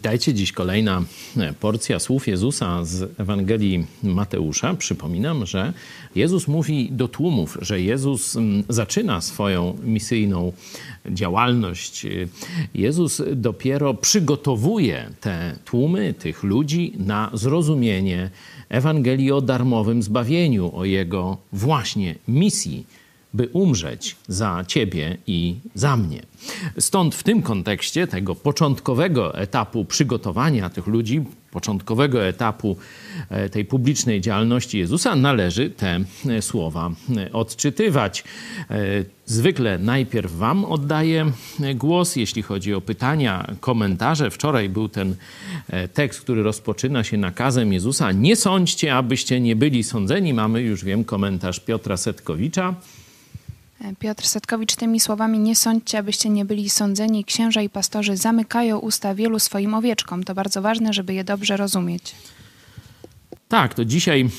Witajcie, dziś kolejna e, porcja słów Jezusa z Ewangelii Mateusza. Przypominam, że Jezus mówi do tłumów, że Jezus zaczyna swoją misyjną działalność. Jezus dopiero przygotowuje te tłumy, tych ludzi na zrozumienie Ewangelii o darmowym zbawieniu, o Jego właśnie misji by umrzeć za ciebie i za mnie. Stąd w tym kontekście tego początkowego etapu przygotowania tych ludzi, początkowego etapu e, tej publicznej działalności Jezusa należy te e, słowa e, odczytywać. Zwykle najpierw Wam oddaję głos, jeśli chodzi o pytania, komentarze. Wczoraj był ten tekst, który rozpoczyna się nakazem Jezusa: Nie sądźcie, abyście nie byli sądzeni. Mamy już wiem komentarz Piotra Setkowicza. Piotr Setkowicz tymi słowami nie sądźcie, abyście nie byli sądzeni. Księża i pastorzy zamykają usta wielu swoim owieczkom. To bardzo ważne, żeby je dobrze rozumieć. Tak, to dzisiaj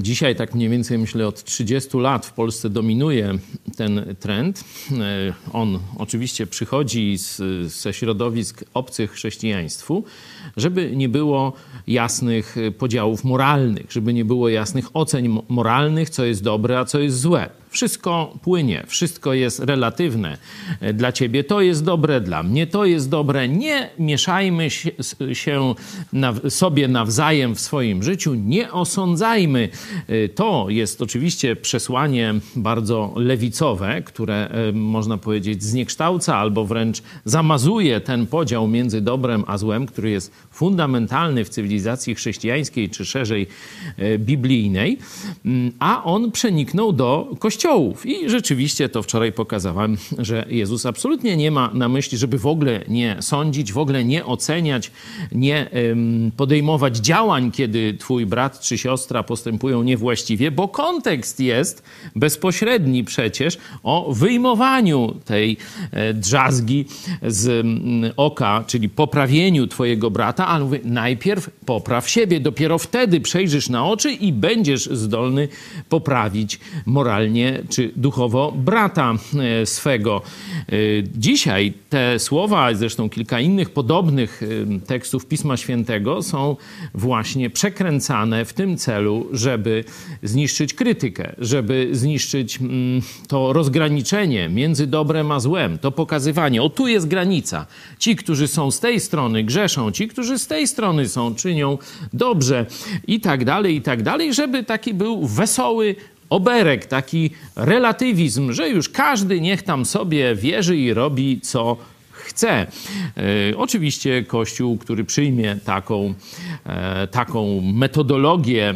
Dzisiaj, tak mniej więcej myślę, od 30 lat w Polsce dominuje ten trend. E, on oczywiście przychodzi z, ze środowisk obcych chrześcijaństwu, żeby nie było jasnych podziałów moralnych, żeby nie było jasnych ocen moralnych, co jest dobre, a co jest złe. Wszystko płynie, wszystko jest relatywne. Dla ciebie to jest dobre, dla mnie to jest dobre. Nie mieszajmy się, sobie nawzajem w swoim życiu, nie osądzajmy. To jest oczywiście przesłanie bardzo lewicowe, które e, można powiedzieć zniekształca albo wręcz zamazuje ten podział między dobrem a złem, który jest fundamentalny w cywilizacji chrześcijańskiej czy szerzej e, biblijnej, mm, a on przeniknął do kościoła kościołów. I rzeczywiście to wczoraj pokazałem, że Jezus absolutnie nie ma na myśli, żeby w ogóle nie sądzić, w ogóle nie oceniać, nie podejmować działań, kiedy twój brat czy siostra postępują niewłaściwie, bo kontekst jest bezpośredni przecież o wyjmowaniu tej e, drzazgi z oka, czyli poprawieniu twojego brata, ale mówię, najpierw popraw siebie, dopiero wtedy przejrzysz na oczy i będziesz zdolny poprawić moralnie czy duchowo brata e, swego. E, dzisiaj te słowa, zresztą kilka innych podobnych e, tekstów Pisma Świętego są właśnie przekręcane w tym celu, żeby zniszczyć krytykę, żeby zniszczyć mm, to rozgraniczenie między dobrem a złem, to pokazywanie, o tu jest granica. Ci, którzy są z tej strony grzeszą, ci, którzy z tej strony są czynią dobrze i tak dalej, i tak dalej, żeby taki był wesoły, oberek, taki relatywizm, że już każdy niech tam sobie wierzy i robi co chce. E, oczywiście Kościół, który przyjmie taką, e, taką metodologię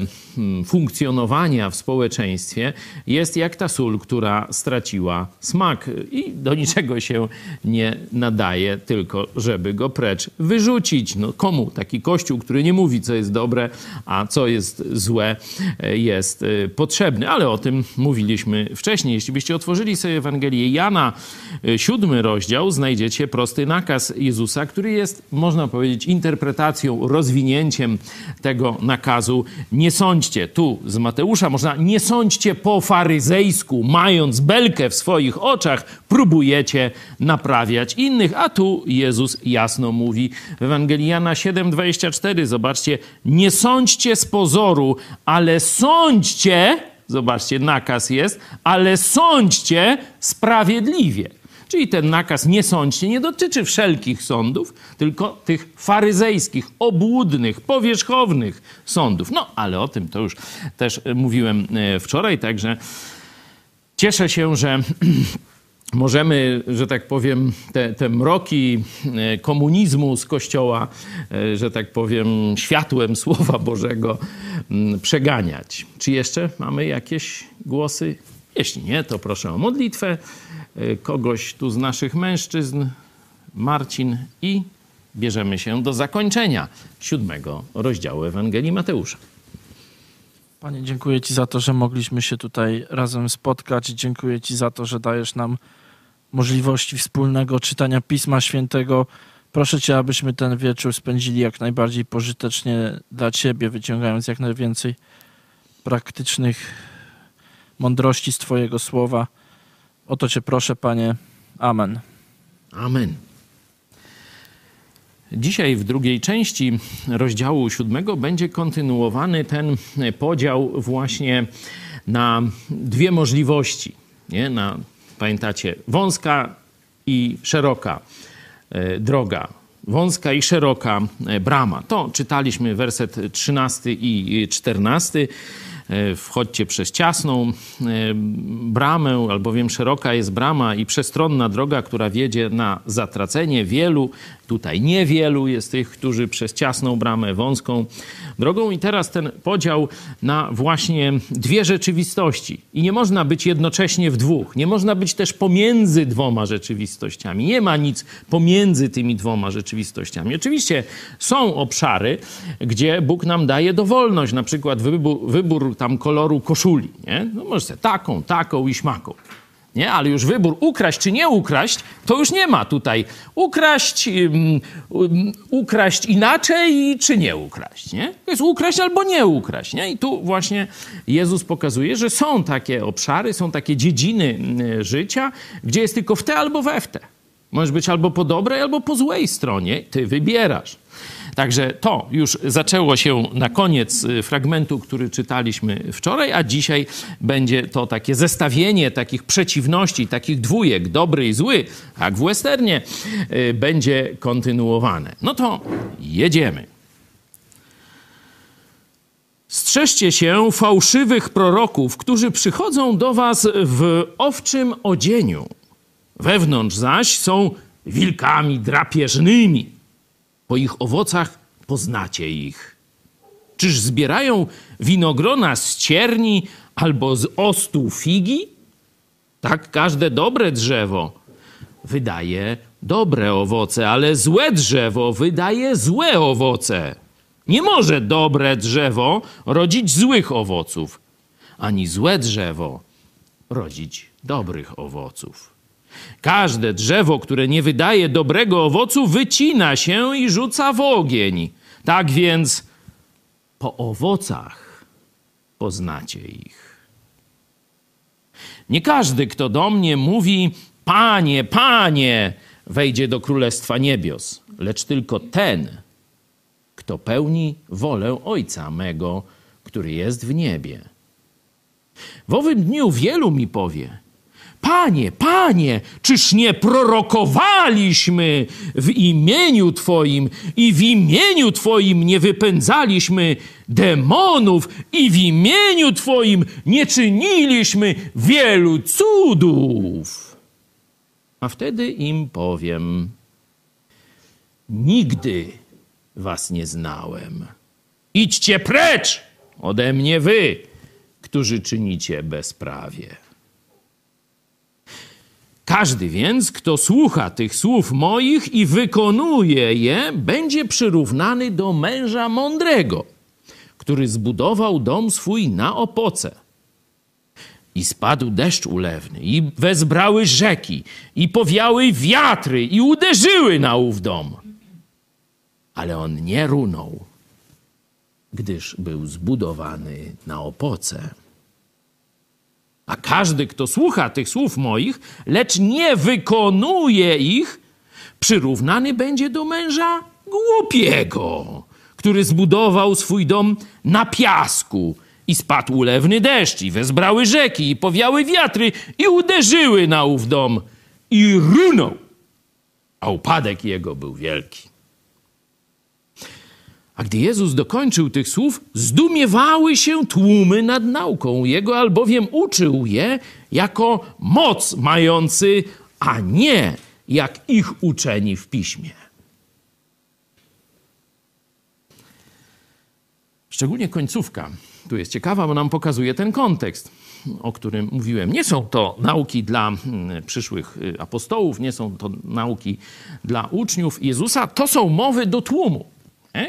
funkcjonowania w społeczeństwie jest jak ta sól, która straciła smak i do niczego się nie nadaje, tylko żeby go precz wyrzucić. No komu taki kościół, który nie mówi, co jest dobre, a co jest złe, jest e, potrzebny. Ale o tym mówiliśmy wcześniej. Jeśli byście otworzyli sobie Ewangelię Jana, e, siódmy rozdział, znajdziecie prosty nakaz Jezusa, który jest, można powiedzieć, interpretacją, rozwinięciem tego nakazu. Nie sądź sądźcie, tu z Mateusza można, nie sądźcie po faryzejsku, mając belkę w swoich oczach, próbujecie naprawiać innych. A tu Jezus jasno mówi w Ewangelii Jana 7,24, zobaczcie, nie sądźcie z pozoru, ale sądźcie, zobaczcie, nakaz jest, ale sądźcie sprawiedliwie. Czyli ten nakaz nie sądźcie nie dotyczy wszelkich sądów, tylko tych faryzejskich, obłudnych, powierzchownych sądów. No, ale o tym to już też mówiłem e, wczoraj, także cieszę się, że możemy, że tak powiem, te, te, mroki e, komunizmu z Kościoła, e, że tak powiem, światłem Słowa Bożego przeganiać. Czy jeszcze mamy jakieś głosy? Jeśli nie, to proszę o modlitwę. E, kogoś tu z naszych mężczyzn, Marcin, i bierzemy się do zakończenia siódmego rozdziału Ewangelii Mateusza. Panie, dziękuję Ci za to, że mogliśmy się tutaj razem spotkać. Dziękuję Ci za to, że dajesz nam możliwości wspólnego czytania Pisma Świętego. Proszę Cię, abyśmy ten wieczór spędzili jak najbardziej pożytecznie dla Ciebie, wyciągając jak najwięcej praktycznych mądrości z Twojego słowa. O to Cię proszę, Panie. Amen. Amen. Dzisiaj w drugiej części rozdziału siódmego będzie kontynuowany ten podział właśnie na dwie możliwości. Nie? Na, pamiętacie, wąska i szeroka e, droga. Wąska i szeroka e, brama. To czytaliśmy werset 13 i 14. E, wchodźcie przez ciasną e, bramę, albowiem szeroka jest brama i przestronna droga, która wiedzie na zatracenie wielu. Tutaj niewielu jest tych, którzy przez ciasną bramę, wąską drogą. I teraz ten podział na właśnie dwie rzeczywistości. I nie można być jednocześnie w dwóch. Nie można być też pomiędzy dwoma rzeczywistościami. Nie ma nic pomiędzy tymi dwoma rzeczywistościami. Oczywiście są obszary, gdzie Bóg nam daje dowolność, na przykład wybór, wybór tam koloru koszuli. Nie? No może sobie taką, taką i śmaką. Nie? Ale już wybór ukraść czy nie ukraść, to już nie ma tutaj. Ukraść, um, um, ukraść inaczej czy nie ukraść. Nie? To jest ukraść albo nie ukraść. Nie? I tu właśnie Jezus pokazuje, że są takie obszary, są takie dziedziny życia, gdzie jest tylko w te albo we w te. Możesz być albo po dobrej, albo po złej stronie. Ty wybierasz. Także to już zaczęło się na koniec y, fragmentu, który czytaliśmy wczoraj, a dzisiaj będzie to takie zestawienie takich przeciwności, takich dwójek, dobry i zły, jak w westernie, y, będzie kontynuowane. No to jedziemy. Strzeżcie się fałszywych proroków, którzy przychodzą do was w owczym odzieniu. Wewnątrz zaś są wilkami drapieżnymi po ich owocach poznacie ich. Czyż zbierają winogrona z cierni albo z ostu figi? Tak każde dobre drzewo wydaje dobre owoce, ale złe drzewo wydaje złe owoce. Nie może dobre drzewo rodzić złych owoców, ani złe drzewo rodzić dobrych owoców. Każde drzewo, które nie wydaje dobrego owocu, wycina się i rzuca w ogień. Tak więc po owocach poznacie ich. Nie każdy, kto do mnie mówi, Panie, Panie, wejdzie do Królestwa Niebios, lecz tylko ten, kto pełni wolę Ojca mego, który jest w niebie. W owym dniu wielu mi powie – Panie, Panie, czyż nie prorokowaliśmy w imieniu Twoim i w imieniu Twoim nie wypędzaliśmy demonów i w imieniu Twoim nie czyniliśmy wielu cudów? A wtedy im powiem: Nigdy Was nie znałem. Idźcie precz ode mnie, Wy, którzy czynicie bezprawie. Każdy więc, kto słucha tych słów moich i wykonuje je, będzie przyrównany do męża mądrego, który zbudował dom swój na opoce. I spadł deszcz ulewny, i wezbrały rzeki, i powiały wiatry, i uderzyły na ów dom. Ale on nie runął, gdyż był zbudowany na opoce. A każdy, kto słucha tych słów moich, lecz nie wykonuje ich, przyrównany będzie do męża głupiego, który zbudował swój dom na piasku. I spadł ulewny deszcz, i wezbrały rzeki, i powiały wiatry, i uderzyły na ów dom, i runął. A upadek jego był wielki. A gdy Jezus dokończył tych słów, zdumiewały się tłumy nad nauką Jego, albowiem uczył je jako moc mający, a nie jak ich uczeni w piśmie. Szczególnie końcówka tu jest ciekawa, bo nam pokazuje ten kontekst, o którym mówiłem. Nie są to nauki dla mm, przyszłych y, apostołów, nie są to nauki dla uczniów Jezusa, to są mowy do tłumu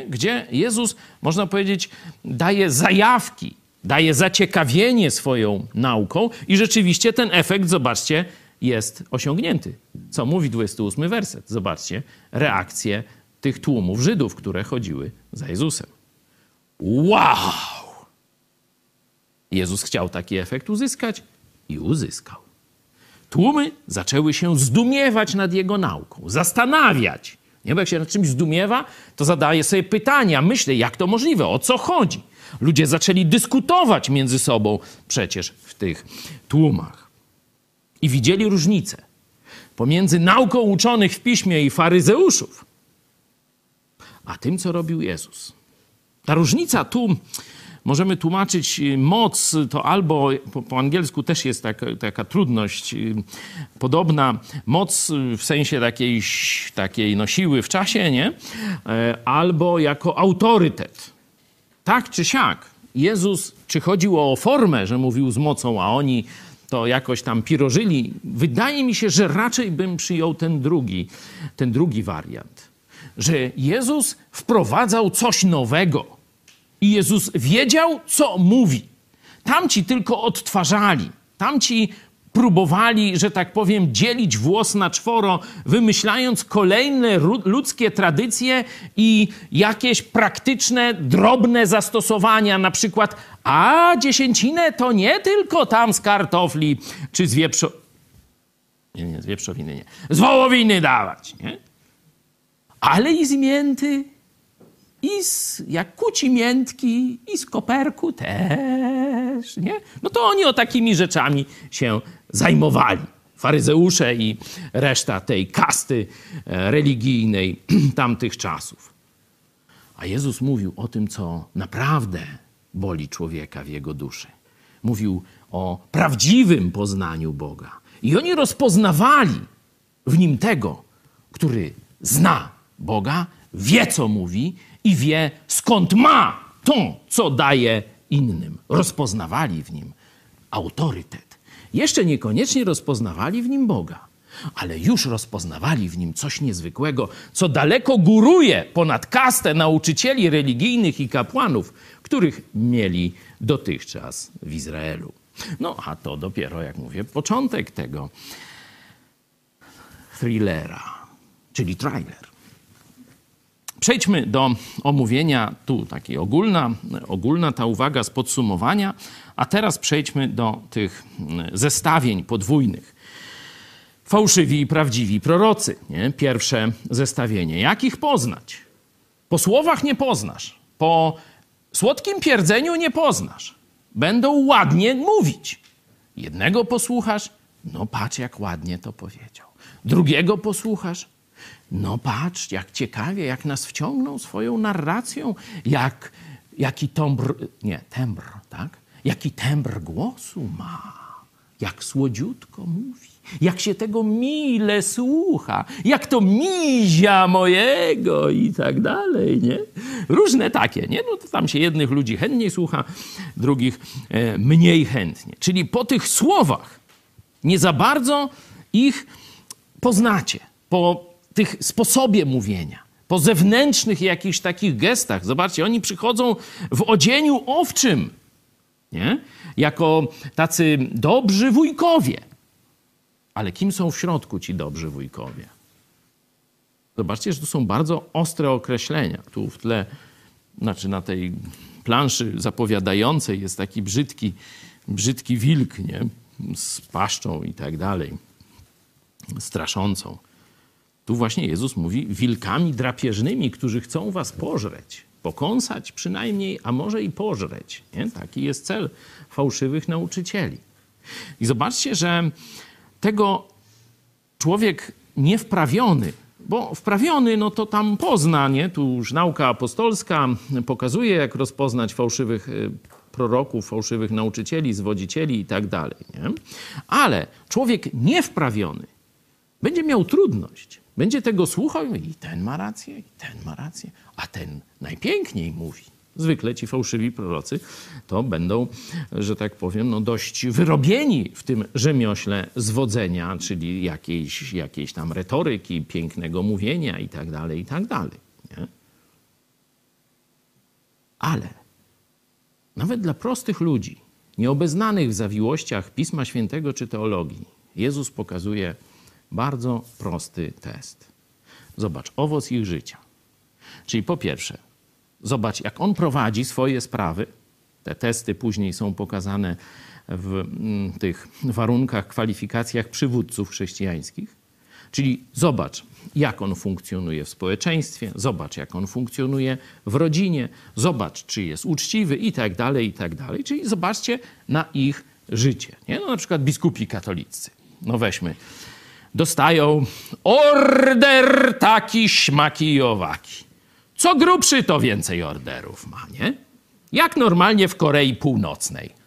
gdzie Jezus, można powiedzieć, daje zajawki, daje zaciekawienie swoją nauką i rzeczywiście ten efekt, zobaczcie, jest osiągnięty. Co mówi 28 werset? Zobaczcie reakcję tych tłumów Żydów, które chodziły za Jezusem. Wow! Jezus chciał taki efekt uzyskać i uzyskał. Tłumy zaczęły się zdumiewać nad jego nauką, zastanawiać, Nie? Bo jak się nad czymś zdumiewa, to zadaje sobie pytania, myślę, jak to możliwe, o co chodzi. Ludzie zaczęli dyskutować między sobą przecież w tych tłumach. I widzieli różnicę pomiędzy nauką uczonych w piśmie i faryzeuszów, a tym, co robił Jezus. Ta różnica tu możemy tłumaczyć y, moc, to albo po, po angielsku też jest taka, taka, trudność y, podobna, moc w sensie takiej, takiej no, siły w czasie, nie? E, albo jako autorytet. Tak czy siak, Jezus, czy chodziło o formę, że mówił z mocą, a oni to jakoś tam pirożyli. Wydaje mi się, że raczej bym przyjął ten drugi, ten drugi wariant. Że Jezus wprowadzał coś nowego i Jezus wiedział, co mówi. Tamci tylko odtwarzali, tamci próbowali, że tak powiem, dzielić włos na czworo, wymyślając kolejne ludzkie tradycje i jakieś praktyczne, drobne zastosowania, na przykład, a dziesięcinę to nie tylko tam z kartofli czy z wieprzo... Nie, nie, z wieprzowiny nie. Z wołowiny dawać, nie? Ale i z mięty, i z, jak kuci miętki, i z koperku też, nie? No to oni o takimi rzeczami się zajmowali. Faryzeusze i reszta tej kasty e, religijnej tamtych czasów. A Jezus mówił o tym, co naprawdę boli człowieka w jego duszy. Mówił o prawdziwym poznaniu Boga. I oni rozpoznawali w nim tego, który zna Boga, wie, co mówi i wie, skąd ma to, co daje innym. Rozpoznawali w nim autorytet. Jeszcze niekoniecznie rozpoznawali w nim Boga, ale już rozpoznawali w nim coś niezwykłego, co daleko góruje ponad kastę nauczycieli religijnych i kapłanów, których mieli dotychczas w Izraelu. No a to dopiero, jak mówię, początek tego thrillera, czyli trailer. Przejdźmy do omówienia, tu taki ogólna, ogólna ta uwaga z podsumowania, a teraz przejdźmy do tych zestawień podwójnych. Fałszywi i prawdziwi prorocy. Nie? Pierwsze zestawienie. Jak ich poznać? Po słowach nie poznasz, po słodkim pierdzeniu nie poznasz. Będą ładnie mówić. Jednego posłuchasz, no patrz jak ładnie to powiedział. Drugiego posłuchasz, no patrz, jak ciekawie, jak nas wciągnął swoją narracją, jak, jaki tembr, nie, tembr, tak? Jaki tembr głosu ma, jak słodziutko mówi, jak się tego mile słucha, jak to mizia mojego i tak dalej, nie? Różne takie, nie? No to tam się jednych ludzi chętniej słucha, drugich e, mniej chętnie. Czyli po tych słowach nie za bardzo ich poznacie. Po tych sposobie mówienia, po zewnętrznych jakichś takich gestach. Zobaczcie, oni przychodzą w odzieniu owczym, nie? jako tacy dobrzy wujkowie. Ale kim są w środku ci dobrzy wujkowie? Zobaczcie, że to są bardzo ostre określenia. Tu w tle, znaczy na tej planszy zapowiadającej jest taki brzydki, brzydki wilk, nie? Z paszczą i tak dalej, straszącą. Tu właśnie Jezus mówi wilkami drapieżnymi, którzy chcą was pożreć, pokąsać przynajmniej, a może i pożreć. Nie? Taki jest cel fałszywych nauczycieli. I zobaczcie, że tego człowiek niewprawiony, bo wprawiony, no to tam pozna, nie? Tu już nauka apostolska pokazuje, jak rozpoznać fałszywych y, proroków, fałszywych nauczycieli, zwodzicieli i tak dalej, nie? Ale człowiek niewprawiony będzie miał trudność, będzie tego słuchał i ten ma rację, i ten ma rację, a ten najpiękniej mówi. Zwykle ci fałszywi prorocy to będą, że tak powiem, no dość wyrobieni w tym rzemiośle zwodzenia, czyli jakiejś, jakiejś tam retoryki, pięknego mówienia i tak dalej, i tak dalej. Nie? Ale nawet dla prostych ludzi, nieobeznanych w zawiłościach Pisma Świętego czy teologii, Jezus pokazuje bardzo prosty test. Zobacz, owoc ich życia. Czyli po pierwsze, zobacz, jak on prowadzi swoje sprawy. Te testy później są pokazane w mm, tych warunkach, kwalifikacjach przywódców chrześcijańskich. Czyli zobacz, jak on funkcjonuje w społeczeństwie, zobacz, jak on funkcjonuje w rodzinie, zobacz, czy jest uczciwy i tak dalej, i tak dalej. Czyli zobaczcie na ich życie. Nie? No, na przykład biskupi katolicy. No weźmy. Dostają order taki, śmaki i owaki. Co grubszy, to więcej orderów ma, nie? Jak normalnie w Korei Północnej.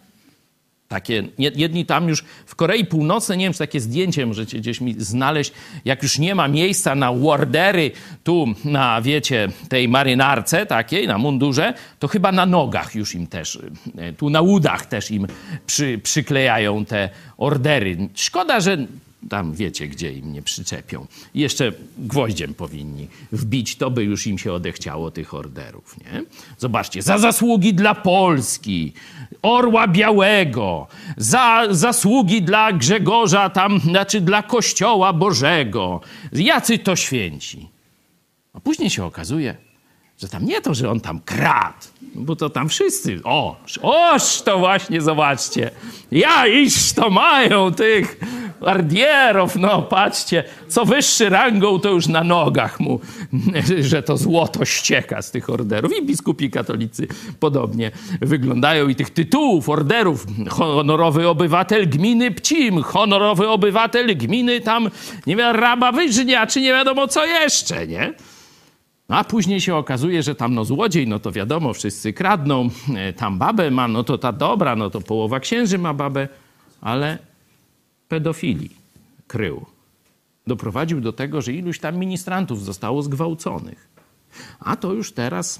Takie, jedni tam już w Korei Północnej, nie wiem, czy takie zdjęcie możecie gdzieś mi znaleźć, jak już nie ma miejsca na ordery tu na, wiecie, tej marynarce takiej, na mundurze, to chyba na nogach już im też, e, tu na udach też im przy, przyklejają te ordery. Szkoda, że tam wiecie, gdzie im nie przyczepią. I jeszcze gwoździem powinni wbić, to by już im się odechciało tych orderów. Nie? Zobaczcie, za zasługi dla Polski, Orła Białego, za zasługi dla Grzegorza, tam, znaczy dla Kościoła Bożego. Jacy to święci. A później się okazuje, że tam nie to, że on tam kradł, bo to tam wszyscy, o, oż to właśnie, zobaczcie, ja iż to mają tych ardierów, no patrzcie, co wyższy rangą, to już na nogach mu, że to złoto ścieka z tych orderów. I biskupi katolicy podobnie wyglądają i tych tytułów, orderów, honorowy obywatel gminy Pcim, honorowy obywatel gminy tam, nie wiem, Raba Wyżnia, czy nie wiadomo co jeszcze, nie? No, a później się okazuje, że tam no złodziej, no to wiadomo, wszyscy kradną, e, tam babę ma, no to ta dobra, no to połowa księży ma babę, ale pedofilii krył. Doprowadził do tego, że iluś tam ministrantów zostało zgwałconych. A to już teraz,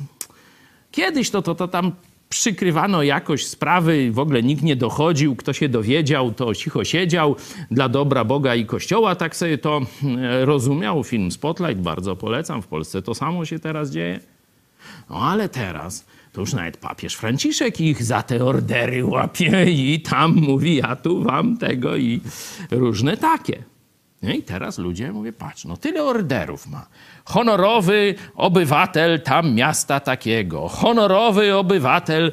kiedyś to, to, to tam przykrywano jakoś sprawy, w ogóle nikt nie dochodził, kto się dowiedział, to cicho siedział dla dobra Boga i Kościoła, tak sobie to e, rozumiał. Film Spotlight bardzo polecam, w Polsce to samo się teraz dzieje. No ale teraz to już nawet papież Franciszek ich za te ordery łapie i tam mówi, ja tu wam tego i różne takie. No i teraz ludzie mówią, patrz, no tyle orderów ma honorowy obywatel tam miasta takiego, honorowy obywatel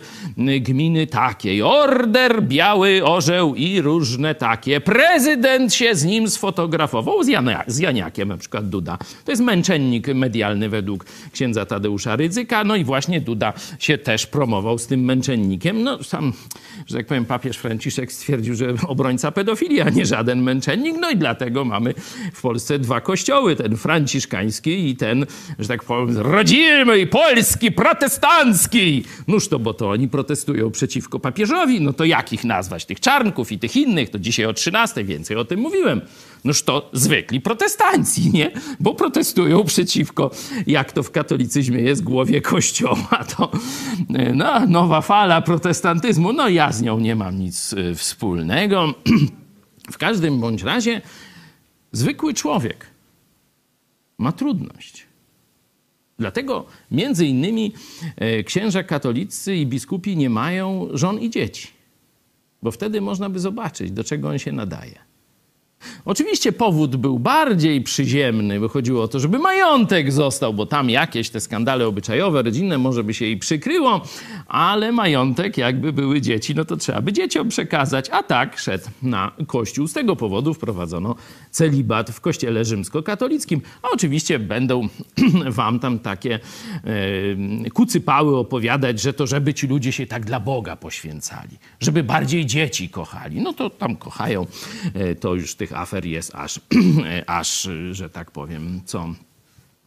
gminy takiej, order biały orzeł i różne takie. Prezydent się z nim sfotografował, z, Jana, z Janiakiem na przykład Duda. To jest męczennik medialny według księdza Tadeusza Rydzyka, no i właśnie Duda się też promował z tym męczennikiem. No sam, że tak powiem, papież Franciszek stwierdził, że obrońca pedofilii, a nie żaden męczennik, no i dlatego mamy w Polsce dwa kościoły, ten franciszkański i ten, że tak powiem, rodzimy polski, protestancki. Noż to, bo to oni protestują przeciwko papieżowi, no to jak ich nazwać? Tych czarnków i tych innych, to dzisiaj o 13 więcej o tym mówiłem. Noż to zwykli protestanci, nie? Bo protestują przeciwko, jak to w katolicyzmie jest, głowie kościoła. To no, nowa fala protestantyzmu, no ja z nią nie mam nic y, wspólnego. W każdym bądź razie zwykły człowiek ma trudność. Dlatego między innymi e, księża katolicy i biskupi nie mają żon i dzieci, bo wtedy można by zobaczyć, do czego on się nadaje. Oczywiście powód był bardziej przyziemny, bo chodziło o to, żeby majątek został, bo tam jakieś te skandale obyczajowe, rodzinne może by się jej przykryło, ale majątek, jakby były dzieci, no to trzeba by dzieciom przekazać, a tak szedł na kościół. Z tego powodu wprowadzono celibat w kościele rzymskokatolickim. A oczywiście będą wam tam takie e, kucypały opowiadać, że to żeby ci ludzie się tak dla Boga poświęcali, żeby bardziej dzieci kochali. No to tam kochają, e, to już tych afer jest aż, aż, że tak powiem, co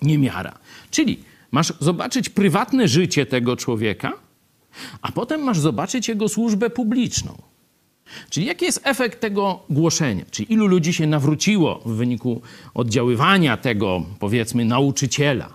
niemiara. Czyli masz zobaczyć prywatne życie tego człowieka, a potem masz zobaczyć jego służbę publiczną. Czyli jaki jest efekt tego głoszenia? Czyli ilu ludzi się nawróciło w wyniku oddziaływania tego, powiedzmy, nauczyciela?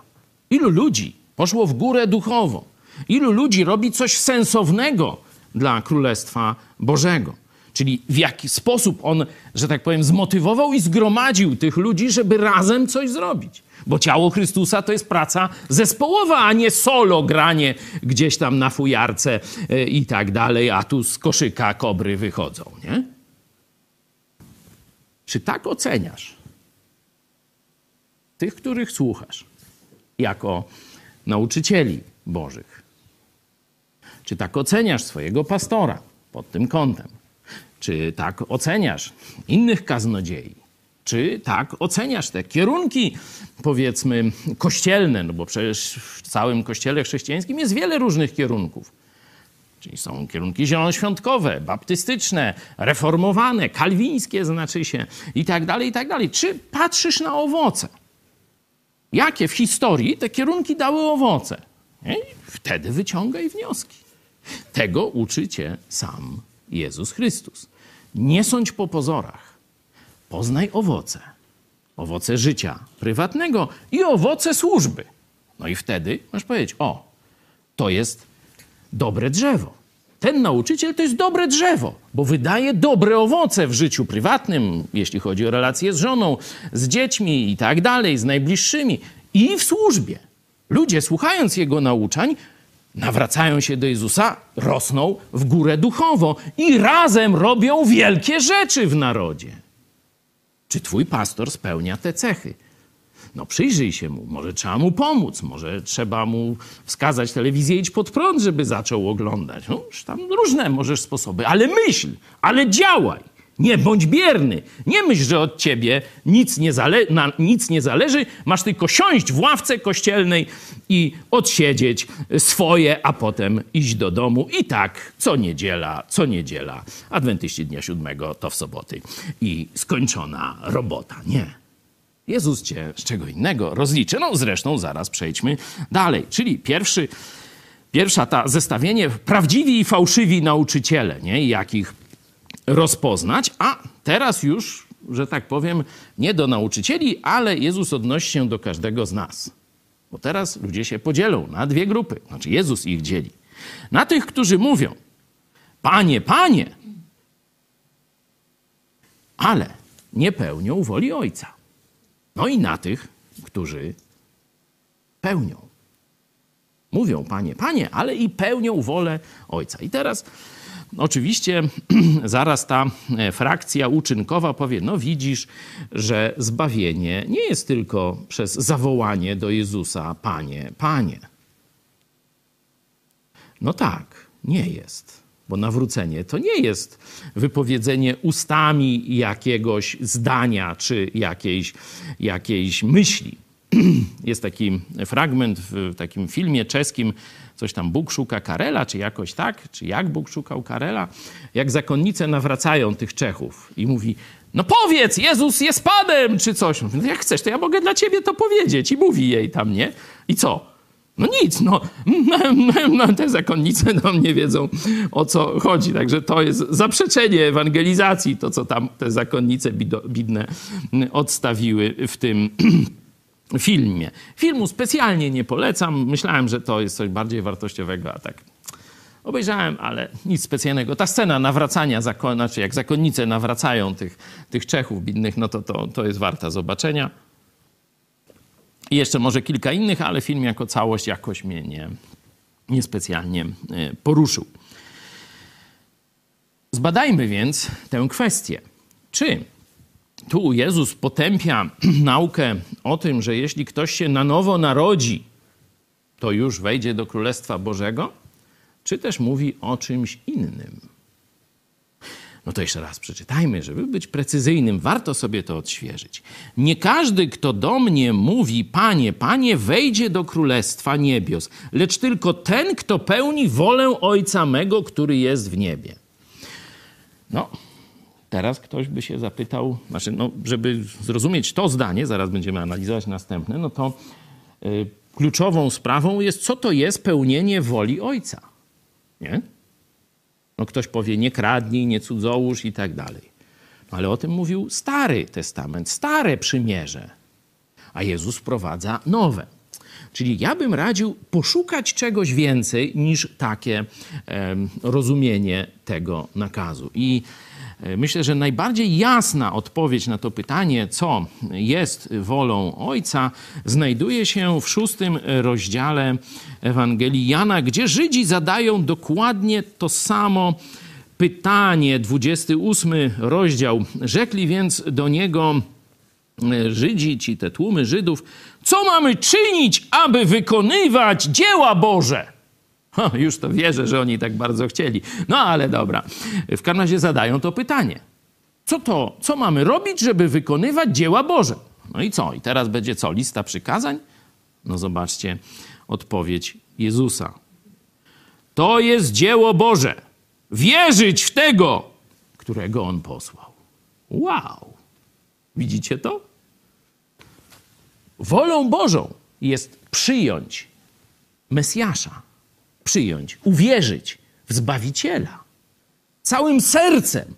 Ilu ludzi poszło w górę duchowo? Ilu ludzi robi coś sensownego dla Królestwa Bożego? Czyli w jaki sposób on, że tak powiem, zmotywował i zgromadził tych ludzi, żeby razem coś zrobić. Bo ciało Chrystusa to jest praca zespołowa, a nie solo granie gdzieś tam na fujarce e, i tak dalej, a tu z koszyka kobry wychodzą, nie? Czy tak oceniasz tych, których słuchasz, jako nauczycieli Bożych? Czy tak oceniasz swojego pastora pod tym kątem? Czy tak oceniasz innych kaznodziei? Czy tak oceniasz te kierunki, powiedzmy, kościelne? No bo przecież w całym kościele chrześcijańskim jest wiele różnych kierunków. Czyli są kierunki zielonoświątkowe, baptystyczne, reformowane, kalwińskie znaczy się i tak dalej, i tak dalej. Czy patrzysz na owoce? Jakie w historii te kierunki dały owoce? I wtedy wyciągaj wnioski. Tego uczy cię sam Jezus Chrystus. Nie sądź po pozorach. Poznaj owoce. Owoce życia prywatnego i owoce służby. No i wtedy masz powiedzieć: O, to jest dobre drzewo. Ten nauczyciel to jest dobre drzewo, bo wydaje dobre owoce w życiu prywatnym, jeśli chodzi o relacje z żoną, z dziećmi i tak dalej, z najbliższymi, i w służbie. Ludzie, słuchając jego nauczań, nawracają się do Jezusa, rosną w górę duchowo i razem robią wielkie rzeczy w narodzie. Czy twój pastor spełnia te cechy? No przyjrzyj się mu, może trzeba mu pomóc, może trzeba mu wskazać telewizję idź pod prąd, żeby zaczął oglądać. No, tam różne możesz sposoby, ale myśl, ale działaj. Nie bądź bierny. Nie myśl, że od ciebie nic nie, zale- na, nic nie zależy. Masz tylko siąść w ławce kościelnej i odsiedzieć swoje, a potem iść do domu. I tak co niedziela, co niedziela. Adwentyści Dnia Siódmego to w soboty. I skończona robota. Nie. Jezus cię z czego innego rozliczy. No zresztą zaraz przejdźmy dalej. Czyli pierwszy, pierwsza ta zestawienie prawdziwi i fałszywi nauczyciele, nie? jakich rozpoznać, a teraz już, że tak powiem, nie do nauczycieli, ale Jezus odnosi się do każdego z nas. Bo teraz ludzie się podzielą na dwie grupy, znaczy Jezus ich dzieli. Na tych, którzy mówią, Panie, Panie, ale nie pełnią woli Ojca. No i na tych, którzy pełnią. Mówią, Panie, Panie, ale i pełnią wolę Ojca. I teraz Oczywiście zaraz ta e, frakcja uczynkowa powie: No, widzisz, że zbawienie nie jest tylko przez zawołanie do Jezusa: Panie, Panie. No tak, nie jest. Bo nawrócenie to nie jest wypowiedzenie ustami jakiegoś zdania czy jakiejś, jakiejś myśli. Jest taki fragment w takim filmie czeskim coś tam Bóg szuka Karela, czy jakoś tak, czy jak Bóg szukał Karela, jak zakonnice nawracają tych Czechów i mówi, no powiedz, Jezus jest Panem, czy coś. Mówi, no jak chcesz, to ja mogę dla ciebie to powiedzieć. I mówi jej tam, nie? I co? No nic, no, no te zakonnice no, nie wiedzą o co chodzi. Także to jest zaprzeczenie ewangelizacji, to co tam te zakonnice bidne odstawiły w tym filmie. Filmu specjalnie nie polecam. Myślałem, że to jest coś bardziej wartościowego, a tak obejrzałem, ale nic specjalnego. Ta scena nawracania, znaczy jak zakonnice nawracają tych, tych Czechów bidnych, no to, to, to jest warta zobaczenia. I jeszcze może kilka innych, ale film jako całość jakoś mnie nie, niespecjalnie e, poruszył. Zbadajmy więc tę kwestię. Czy tu Jezus potępia naukę o tym, że jeśli ktoś się na nowo narodzi, to już wejdzie do Królestwa Bożego, czy też mówi o czymś innym? No to jeszcze raz przeczytajmy, żeby być precyzyjnym, warto sobie to odświeżyć. Nie każdy, kto do mnie mówi, Panie, Panie, wejdzie do Królestwa Niebios, lecz tylko ten, kto pełni wolę Ojca mego, który jest w niebie. No, Teraz ktoś by się zapytał, znaczy, no, żeby zrozumieć to zdanie, zaraz będziemy analizować następne, no to y, kluczową sprawą jest, co to jest pełnienie woli Ojca. Nie? No ktoś powie, nie kradnij, nie cudzołóż i tak dalej. Ale o tym mówił Stary Testament, stare przymierze. A Jezus wprowadza nowe. Czyli ja bym radził poszukać czegoś więcej niż takie e, rozumienie tego nakazu. I myślę, że najbardziej jasna odpowiedź na to pytanie, co jest wolą Ojca, znajduje się w szóstym rozdziale Ewangelii Jana, gdzie Żydzi zadają dokładnie to samo pytanie. 28 rozdział. Rzekli więc do niego Żydzi, ci te tłumy Żydów, co mamy czynić, aby wykonywać dzieła Boże? O, już to wierzę, że oni tak bardzo chcieli. No ale dobra. W każdym razie zadają to pytanie. Co to, co mamy robić, żeby wykonywać dzieła Boże? No i co? I teraz będzie co? Lista przykazań? No zobaczcie odpowiedź Jezusa. To jest dzieło Boże. Wierzyć w tego, którego On posłał. Wow! Widzicie to? Wolą Bożą jest przyjąć Mesjasza, przyjąć, uwierzyć w Zbawiciela. Całym sercem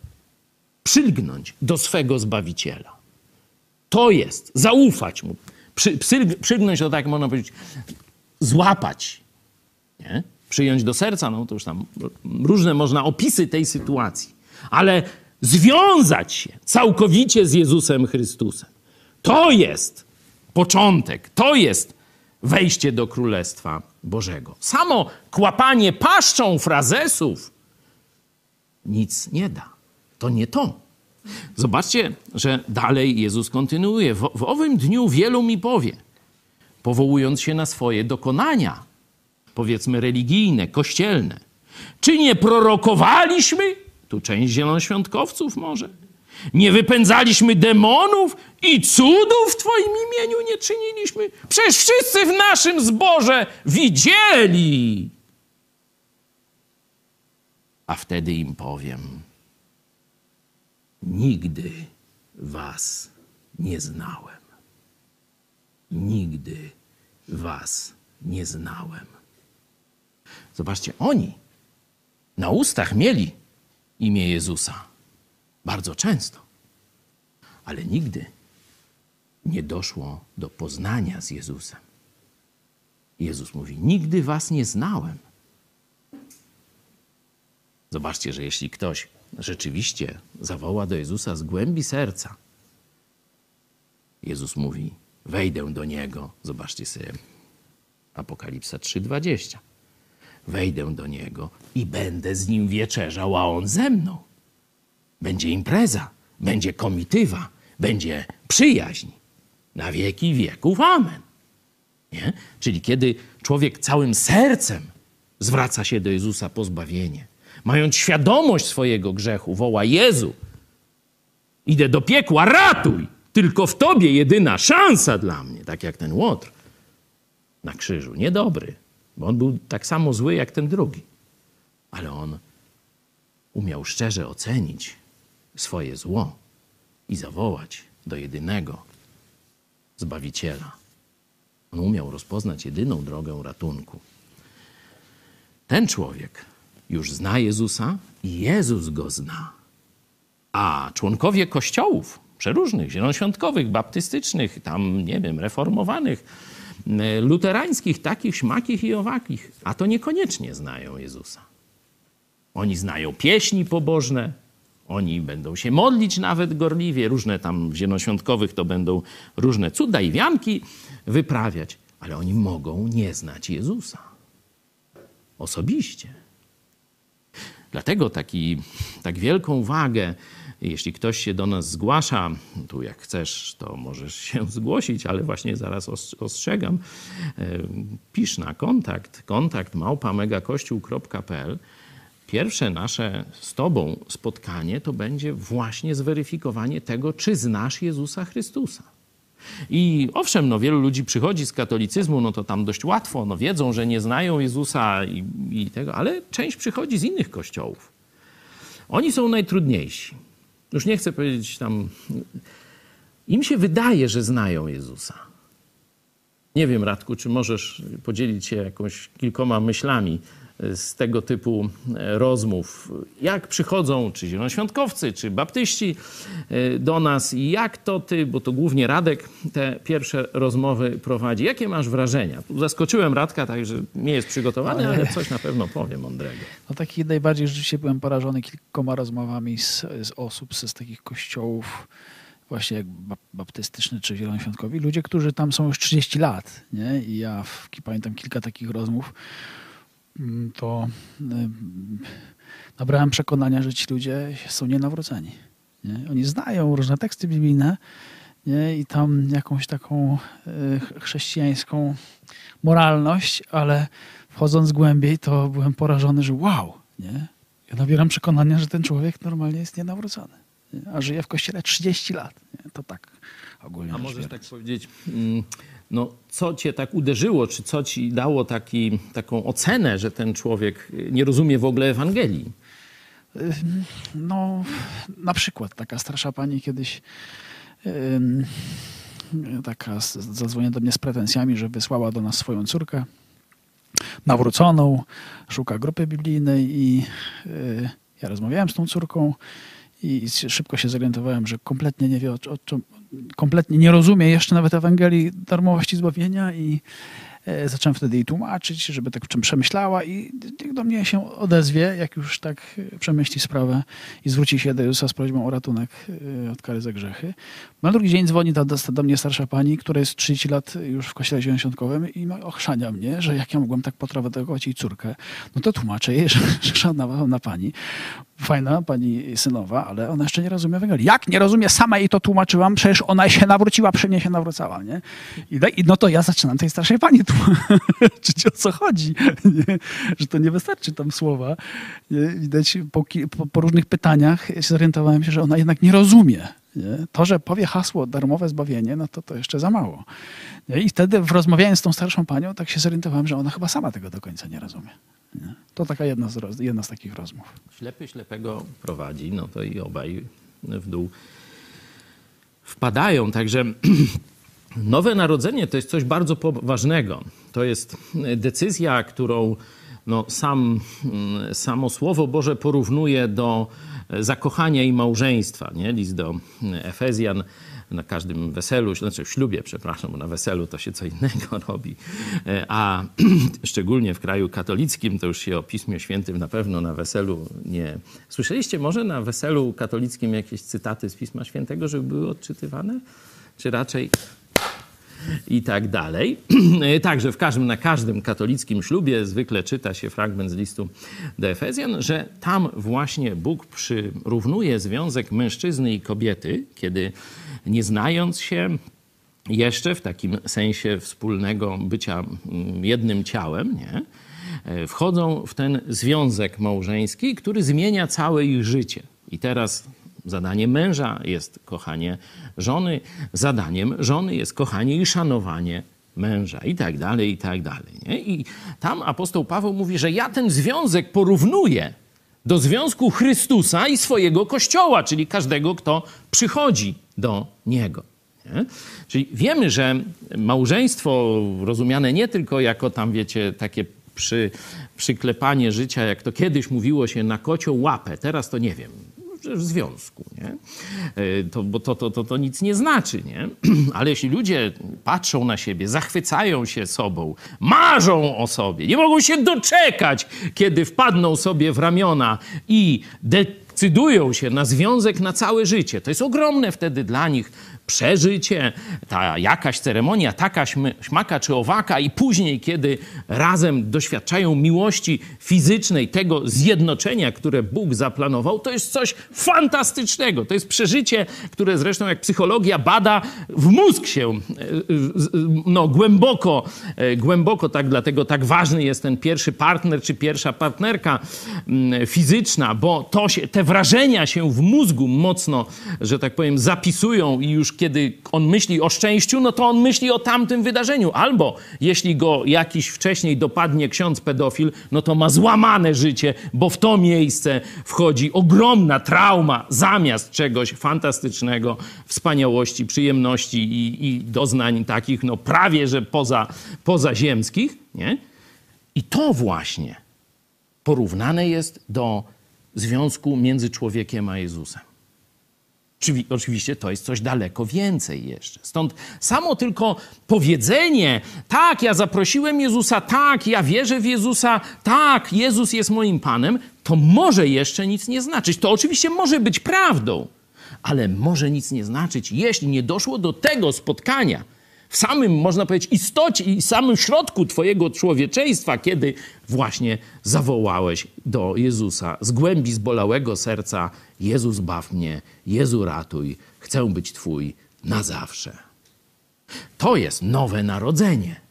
przylgnąć do swego Zbawiciela. To jest, zaufać Mu. Przy, przylgnąć to tak można powiedzieć, złapać, nie? przyjąć do serca, no to już tam różne można opisy tej sytuacji, ale związać się całkowicie z Jezusem Chrystusem. To jest początek, to jest wejście do Królestwa Bożego. Samo kłapanie paszczą frazesów nic nie da. To nie to. Zobaczcie, że dalej Jezus kontynuuje. W, w owym dniu wielu mi powie, powołując się na swoje dokonania, powiedzmy religijne, kościelne. Czy nie prorokowaliśmy? Tu część zielonoświątkowców może. Nie wypędzaliśmy demonów i cudów w Twoim imieniu nie czyniliśmy? Przecież wszyscy w naszym zborze widzieli. A wtedy im powiem: Nigdy Was nie znałem. Nigdy Was nie znałem. Zobaczcie, oni na ustach mieli imię Jezusa bardzo często, ale nigdy nie doszło do poznania z Jezusem. Jezus mówi: Nigdy was nie znałem. Zobaczcie, że jeśli ktoś rzeczywiście zawoła do Jezusa z głębi serca, Jezus mówi: Wejdę do niego. Zobaczcie sobie Apokalipsa 3:20 wejdę do niego i będę z nim wieczerzał, a on ze mną. Będzie impreza, będzie komitywa, będzie przyjaźń. Na wieki wieków. Amen. Nie? Czyli kiedy człowiek całym sercem zwraca się do Jezusa po zbawienie, mając świadomość swojego grzechu, woła Jezu, idę do piekła, ratuj! Tylko w Tobie jedyna szansa dla mnie, tak jak ten łotr na krzyżu. Niedobry, bo on był tak samo zły jak ten drugi. Ale on umiał szczerze ocenić swoje zło i zawołać do jedynego Zbawiciela. On umiał rozpoznać jedyną drogę ratunku. Ten człowiek już zna Jezusa i Jezus go zna. A członkowie kościołów przeróżnych, zielonoświątkowych, baptystycznych, tam, nie wiem, reformowanych, E, luterańskich, takich, śmakich i owakich, a to niekoniecznie znają Jezusa. Oni znają pieśni pobożne, oni będą się modlić nawet gorliwie, różne tam w zielonoświątkowych to będą różne cuda i wianki wyprawiać, ale oni mogą nie znać Jezusa osobiście. Dlatego taki, tak wielką wagę jeśli ktoś się do nas zgłasza, tu jak chcesz, to możesz się zgłosić, ale właśnie zaraz ostrzegam. E, pisz na kontakt, kontakt małpamegakościół.pl. Pierwsze nasze z Tobą spotkanie to będzie właśnie zweryfikowanie tego, czy znasz Jezusa Chrystusa. I owszem, no, wielu ludzi przychodzi z katolicyzmu, no to tam dość łatwo, no, wiedzą, że nie znają Jezusa i, i tego, ale część przychodzi z innych kościołów. Oni są najtrudniejsi już nie chcę powiedzieć tam, im się wydaje, że znają Jezusa. Nie wiem, Radku, czy możesz podzielić się jakąś kilkoma myślami z tego typu e, rozmów. Jak przychodzą czy zielonoświątkowcy, czy baptyści e, do nas i jak to ty, bo to głównie Radek te pierwsze rozmowy prowadzi. Jakie masz wrażenia? Zaskoczyłem Radka, także nie jest przygotowany, ale coś na pewno powie mądrego. No taki najbardziej rzeczywiście byłem porażony kilkoma rozmowami z, z osób z, z takich kościołów właśnie jak baptystyczny czy zielonoświątkowi, ludzie, którzy tam są już 30 lat, nie? I ja w, pamiętam kilka takich rozmów, to nabrałem przekonania, że ci ludzie są nienawróceni. Nie? Oni znają różne teksty biblijne nie? i tam jakąś taką e, chrześcijańską moralność, ale wchodząc głębiej, to byłem porażony, że wow, nie? Ja nabieram przekonania, że ten człowiek normalnie jest nienawrócony. nie? a żyje w kościele 30 lat. Nie? To tak ogólnie A możesz biorąc. tak powiedzieć, mm, no, co cię tak uderzyło, czy co ci dało taki, taką ocenę, że ten człowiek nie rozumie w ogóle Ewangelii? No, na przykład taka starsza pani kiedyś taka zadzwoniła do mnie z pretensjami, że wysłała do nas swoją córkę nawróconą, szuka grupy biblijnej i y, ja rozmawiałem z tą córką i szybko się zorientowałem, że kompletnie nie wie o, o czym, kompletnie nie rozumie jeszcze nawet Ewangelii darmowości zbawienia i e, zacząłem wtedy jej tłumaczyć, żeby tak czym przemyślała i jak do mnie się odezwie, jak już tak e, przemyśli sprawę i zwróci się do Jezusa z prośbą o ratunek e, od kary za grzechy. Na drugi dzień dzwoni do, do, mnie starsza pani, która jest 30 lat już w kościele zielonoświątkowym i ochrzania mnie, że jak ja mogłem tak potraktować jej córkę, no to tłumaczę jej, że, że szanowna pani, fajna pani synowa, ale ona jeszcze nie rozumie Ewangelii. Jak nie rozumie? Sama jej to tłumaczyłam, przecież ona się nawróciła, przy mnie się nawracała, nie? I, no to ja zaczynam tej starszej pani tłumaczyć, o co chodzi, nie? że to nie wystarczy tam słowa. Widać po, po, po różnych pytaniach zorientowałem się, że ona jednak nie rozumie. To, że powie hasło darmowe zbawienie, no to to jeszcze za mało. Nie? I wtedy rozmawiając z tą starszą panią, tak się zorientowałem, że ona chyba sama tego do końca nie rozumie. Nie? To taka jedna z, jedna z takich rozmów. Ślepy ślepego prowadzi, no to i obaj w dół wpadają. Także nowe narodzenie to jest coś bardzo poważnego. To jest decyzja, którą no, sam, mm, samo Słowo Boże porównuje do zakochania i małżeństwa. Nie? List do Efezjan na każdym weselu, znaczy w ślubie, przepraszam, bo na weselu to się co innego robi, E, a szczególnie w kraju katolickim, to już się o Pismie Świętym na pewno na weselu nie... Słyszeliście może na weselu katolickim jakieś cytaty z Pisma Świętego, żeby były odczytywane? Czy raczej i tak dalej. Także w każdym, na każdym katolickim ślubie zwykle czyta się fragment z listu do Efezjan, że tam właśnie Bóg przyrównuje związek mężczyzny i kobiety, kiedy nie znając się jeszcze w takim sensie wspólnego bycia mm, jednym ciałem, nie? E, wchodzą w ten związek małżeński, który zmienia całe ich życie. I teraz zadaniem męża jest kochanie żony, zadaniem żony jest kochanie i szanowanie męża i tak dalej, i tak dalej. Nie? I tam apostoł Paweł mówi, że ja ten związek porównuję do związku Chrystusa i swojego Kościoła, czyli każdego, kto przychodzi do Niego. Nie? Czyli wiemy, że małżeństwo rozumiane nie tylko jako tam, wiecie, takie przy, przyklepanie życia, jak to kiedyś mówiło się na kocią łapę, teraz to nie wiem, w związku, nie? E, To, bo to, to, to, to nic nie znaczy, nie? Ale jeśli ludzie patrzą na siebie, zachwycają się sobą, marzą o sobie, nie mogą się doczekać, kiedy wpadną sobie w ramiona i decydują się na związek na całe życie, to jest ogromne wtedy dla nich przeżycie, ta jakaś ceremonia, taka śm- śmaka czy owaka i później, kiedy razem doświadczają miłości fizycznej, tego zjednoczenia, które Bóg zaplanował, to jest coś fantastycznego. To jest przeżycie, które zresztą jak psychologia bada, w mózg się e, no, głęboko, e, głęboko tak, dlatego tak ważny jest ten pierwszy partner czy pierwsza partnerka mm, fizyczna, bo to się, te wrażenia się w mózgu mocno, że tak powiem, zapisują i już kiedy on myśli o szczęściu, no to on myśli o tamtym wydarzeniu. Albo jeśli go jakiś wcześniej dopadnie ksiądz pedofil, no to ma złamane życie, bo w to miejsce wchodzi ogromna trauma zamiast czegoś fantastycznego, wspaniałości, przyjemności i, i doznań takich, no prawie że poza, pozaziemskich, nie? I to właśnie porównane jest do związku między człowiekiem a Jezusem. Oczywi- Oczywiście to jest coś daleko więcej jeszcze. Stąd samo tylko powiedzenie, tak, ja zaprosiłem Jezusa, tak, ja wierzę w Jezusa, tak, Jezus jest moim Panem, to może jeszcze nic nie znaczyć. To oczywiście może być prawdą, ale może nic nie znaczyć, jeśli nie doszło do tego spotkania w samym, można powiedzieć, istocie i samym środku Twojego człowieczeństwa, kiedy właśnie zawołałeś do Jezusa z głębi zbolałego serca: Jezus, baw mnie, Jezu, ratuj, chcę być Twój na zawsze. To jest nowe narodzenie.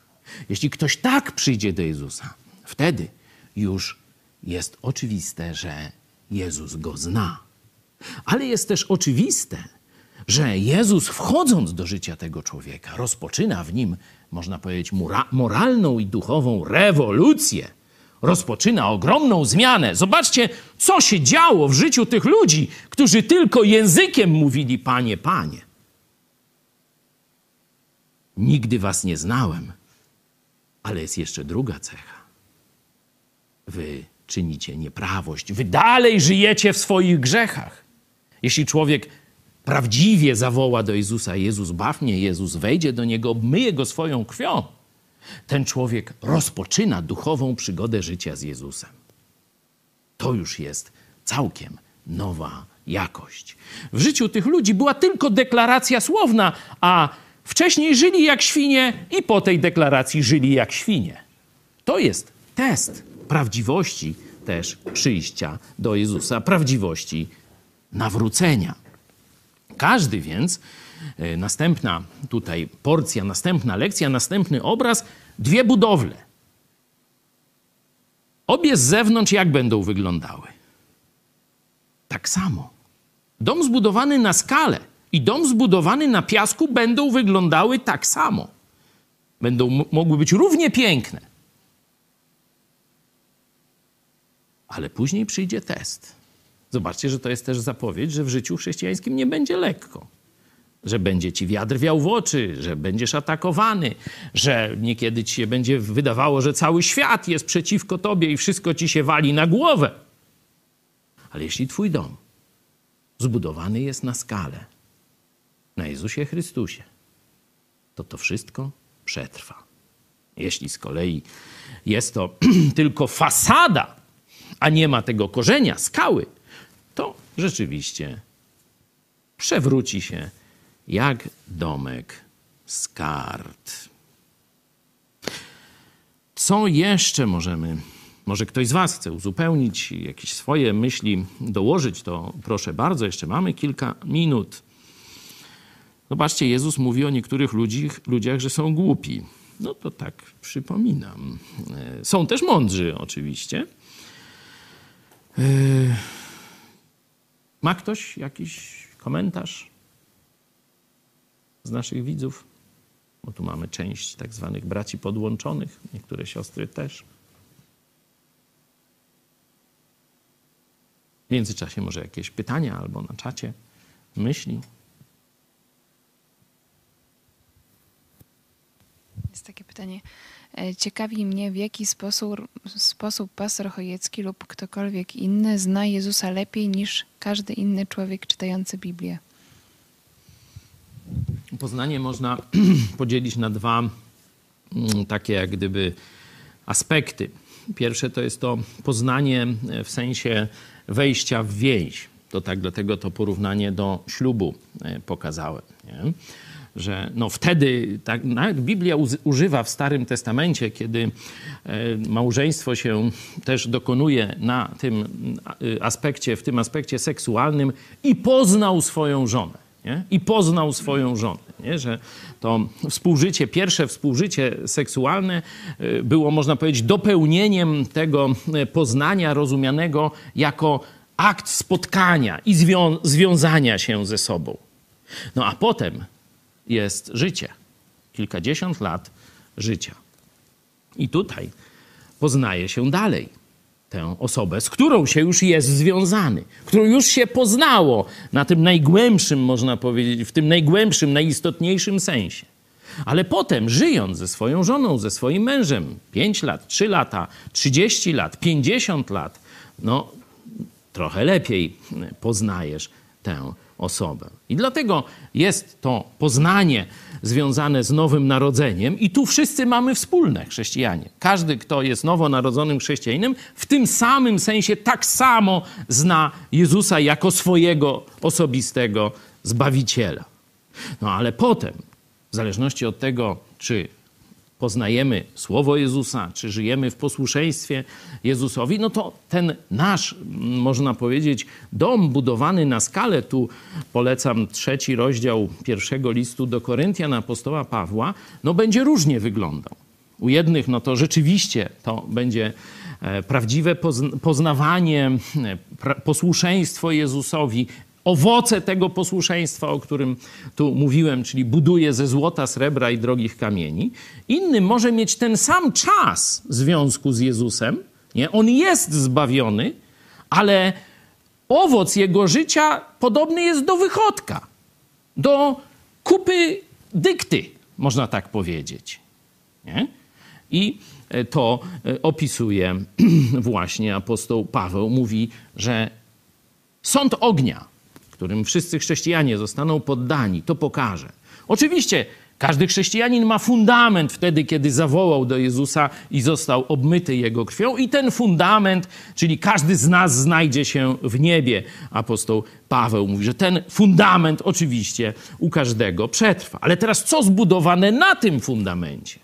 Jeśli ktoś tak przyjdzie do Jezusa, wtedy już jest oczywiste, że Jezus go zna. Ale jest też oczywiste, że Jezus wchodząc do życia tego człowieka, rozpoczyna w nim, można powiedzieć, moralną i duchową rewolucję. Rozpoczyna ogromną zmianę. Zobaczcie, co się działo w życiu tych ludzi, którzy tylko językiem mówili: Panie, Panie. Nigdy was nie znałem, ale jest jeszcze druga cecha. Wy czynicie nieprawość, wy dalej żyjecie w swoich grzechach. Jeśli człowiek prawdziwie zawoła do Jezusa: Jezus, baw mnie, Jezus, wejdzie do niego, myje go swoją krwią, ten człowiek rozpoczyna duchową przygodę życia z Jezusem. To już jest całkiem nowa jakość. W życiu tych ludzi była tylko deklaracja słowna, a wcześniej żyli jak świnie i po tej deklaracji żyli jak świnie. To jest test prawdziwości też przyjścia do Jezusa, prawdziwości nawrócenia. Każdy więc, e, następna tutaj porcja, następna lekcja, następny obraz, dwie budowle. Obie z zewnątrz jak będą wyglądały? Tak samo. Dom zbudowany na skale i dom zbudowany na piasku będą wyglądały tak samo. Będą mogły być równie piękne. Ale później przyjdzie test. Zobaczcie, że to jest też zapowiedź, że w życiu chrześcijańskim nie będzie lekko. Że będzie ci wiatr wiał w oczy, że będziesz atakowany, że niekiedy ci się będzie wydawało, że cały świat jest przeciwko tobie i wszystko ci się wali na głowę. Ale jeśli twój dom zbudowany jest na skalę, na Jezusie Chrystusie, to to wszystko przetrwa. Jeśli z kolei jest to tylko fasada, a nie ma tego korzenia, skały, to rzeczywiście przewróci się jak domek z kart. Co jeszcze możemy? Może ktoś z Was chce uzupełnić, jakieś swoje myśli dołożyć, to proszę bardzo, jeszcze mamy kilka minut. Zobaczcie, Jezus mówi o niektórych ludziach, ludziach że są głupi. No to tak przypominam. E, są też mądrzy, oczywiście. Ma ktoś jakiś komentarz z naszych widzów? Bo tu mamy część tak zwanych braci podłączonych, niektóre siostry też. W międzyczasie może jakieś pytania albo na czacie, myśli. Jest takie pytanie. E, ciekawi mnie, w jaki sposób, sposób pastor Chojecki lub ktokolwiek inny zna Jezusa lepiej niż każdy inny człowiek czytający Biblię. Poznanie można podzielić na dwa mm, takie jak gdyby aspekty. Pierwsze to jest to poznanie w sensie wejścia w więź. To tak, dlatego to porównanie do ślubu e, pokazałem. Nie? Że no wtedy, tak, nawet Biblia używa w Starym Testamencie, kiedy e, małżeństwo się też dokonuje na tym e, aspekcie, w tym aspekcie seksualnym i poznał swoją żonę. Nie? I poznał swoją żonę. Nie? Że to współżycie, pierwsze współżycie seksualne e, było, można powiedzieć, dopełnieniem tego poznania rozumianego jako akt spotkania i zwią związania się ze sobą. No a potem jest życie. Kilkadziesiąt lat życia. I tutaj poznaje się dalej tę osobę, z którą się już jest związany, którą już się poznało na tym najgłębszym, można powiedzieć, w tym najgłębszym, najistotniejszym sensie. Ale potem, żyjąc ze swoją żoną, ze swoim mężem, 5 lat, 3 lata, 30 lat, 50 lat, no trochę lepiej poznajesz tę osobę. I dlatego jest to poznanie związane z nowym narodzeniem, i tu wszyscy mamy wspólne chrześcijanie. Każdy, kto jest nowonarodzonym chrześcijaninem, w tym samym sensie tak samo zna Jezusa jako swojego osobistego zbawiciela. No ale potem, w zależności od tego, czy poznajemy Słowo Jezusa, czy żyjemy w posłuszeństwie Jezusowi, no to ten nasz, można powiedzieć, dom budowany na skalę, tu polecam trzeci rozdział pierwszego listu do Koryntian apostoła Pawła, no będzie różnie wyglądał. U jednych no to rzeczywiście to będzie e, prawdziwe poznawanie, posłuszeństwo Jezusowi, owoce tego posłuszeństwa, o którym tu mówiłem, czyli buduje ze złota, srebra i drogich kamieni. Inny może mieć ten sam czas związku z Jezusem. Nie? On jest zbawiony, ale owoc jego życia podobny jest do wychodka, do kupy dykty, można tak powiedzieć. Nie? I to opisuje właśnie apostoł Paweł. Mówi, że sąd ognia, którym wszyscy chrześcijanie zostaną poddani, to pokaże. Oczywiście każdy chrześcijanin ma fundament wtedy, kiedy zawołał do Jezusa i został obmyty Jego krwią, i ten fundament, czyli każdy z nas znajdzie się w niebie. Apostoł Paweł mówi, że ten fundament oczywiście u każdego przetrwa. Ale teraz co zbudowane na tym fundamencie?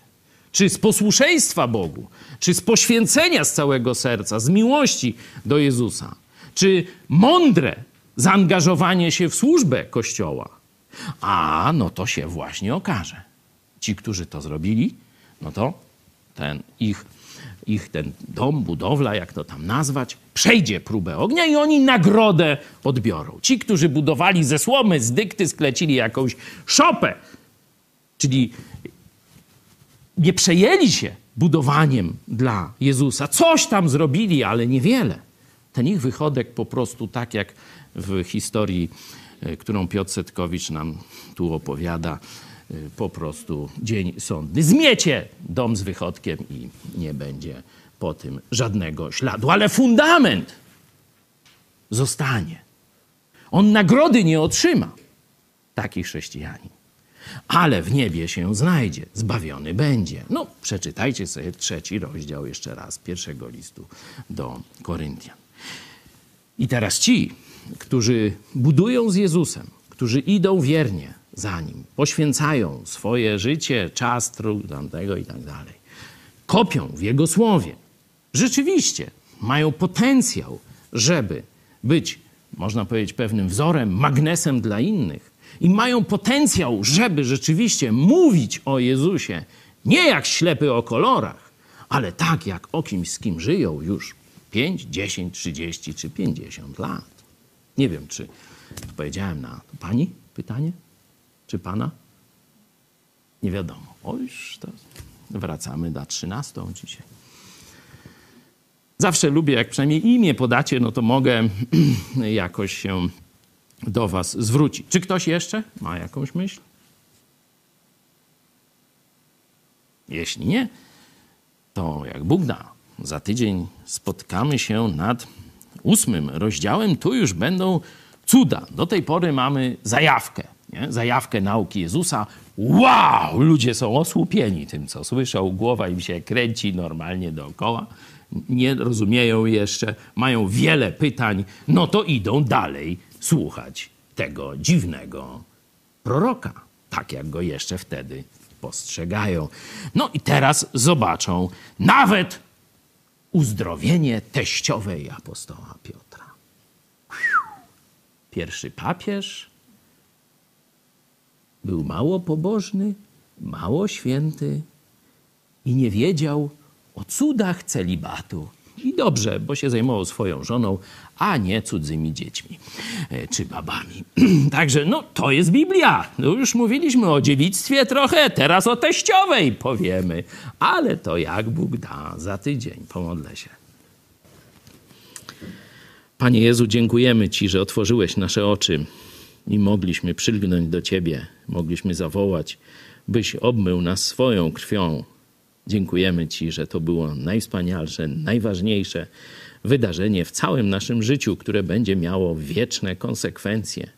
Czy z posłuszeństwa Bogu, czy z poświęcenia z całego serca, z miłości do Jezusa, czy mądre zaangażowanie się w służbę Kościoła? A no to się właśnie okaże. Ci, którzy to zrobili, no to ten ich, ich ten dom, budowla, jak to tam nazwać, przejdzie próbę ognia i oni nagrodę odbiorą. Ci, którzy budowali ze słomy, z dykty, sklecili jakąś szopę, czyli nie przejęli się budowaniem dla Jezusa. Coś tam zrobili, ale niewiele. Ten ich wychodek po prostu tak jak w historii E, którą Piotr Setkowicz nam tu opowiada, e, po prostu dzień sądny. Zmiecie dom z wychodkiem i nie będzie po tym żadnego śladu. Ale fundament zostanie. On nagrody nie otrzyma, taki chrześcijanin. Ale w niebie się znajdzie, zbawiony będzie. No, przeczytajcie sobie trzeci rozdział jeszcze raz pierwszego listu do Koryntian. I teraz ci, którzy budują z Jezusem, którzy idą wiernie za Nim, poświęcają swoje życie, czas, trud, tamtego i tak dalej, kopią w Jego słowie, rzeczywiście mają potencjał, żeby być, można powiedzieć, pewnym wzorem, magnesem dla innych i mają potencjał, żeby rzeczywiście mówić o Jezusie nie jak ślepy o kolorach, ale tak jak o kimś, z kim żyją już 5, 10, 30 czy 50 lat. Nie wiem, czy powiedziałem na pani pytanie, czy pana? Nie wiadomo. O, już to wracamy na trzynastą dzisiaj. Zawsze lubię, jak przynajmniej imię podacie, no to mogę jakoś się do was zwrócić. Czy ktoś jeszcze ma jakąś myśl? Jeśli nie, to jak Bóg da, za tydzień spotkamy się nad ósmym rozdziałem, tu już będą cuda. Do tej pory mamy zajawkę, nie? zajawkę nauki Jezusa. Wow! Ludzie są osłupieni tym, co słyszą, głowa im się kręci normalnie dookoła. Nie rozumieją jeszcze, mają wiele pytań, no to idą dalej słuchać tego dziwnego proroka, tak jak go jeszcze wtedy postrzegają. No i teraz zobaczą nawet uzdrowienie teściowej apostoła Piotra. Pierwszy papież był mało pobożny, mało święty i nie wiedział o cudach celibatu. I dobrze, bo się zajmował swoją żoną, a nie cudzymi dziećmi e, czy babami. Także no, to jest Biblia. No, już mówiliśmy o dziewictwie trochę, teraz o teściowej powiemy. Ale to jak Bóg da za tydzień. Pomodlę się. Panie Jezu, dziękujemy Ci, że otworzyłeś nasze oczy i mogliśmy przylgnąć do Ciebie, mogliśmy zawołać, byś obmył nas swoją krwią. Dziękujemy Ci, że to było najwspanialsze, najważniejsze wydarzenie w całym naszym życiu, które będzie miało wieczne konsekwencje.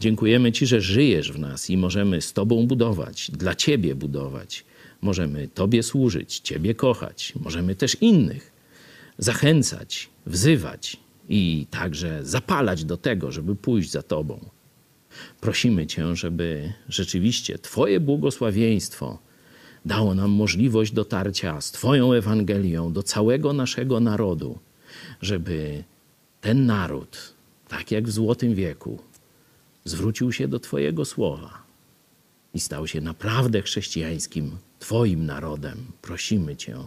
Dziękujemy Ci, że żyjesz w nas i możemy z Tobą budować, dla Ciebie budować. Możemy Tobie służyć, Ciebie kochać, możemy też innych zachęcać, wzywać i także zapalać do tego, żeby pójść za Tobą. Prosimy Cię, żeby rzeczywiście Twoje błogosławieństwo dało nam możliwość dotarcia z Twoją Ewangelią do całego naszego narodu, żeby ten naród, tak jak w Złotym Wieku, zwrócił się do Twojego słowa i stał się naprawdę chrześcijańskim Twoim narodem. Prosimy Cię,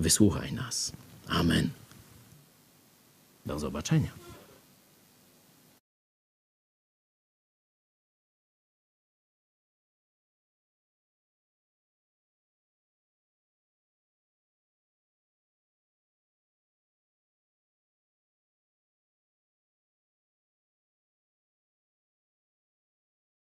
wysłuchaj nas. Amen. Do zobaczenia.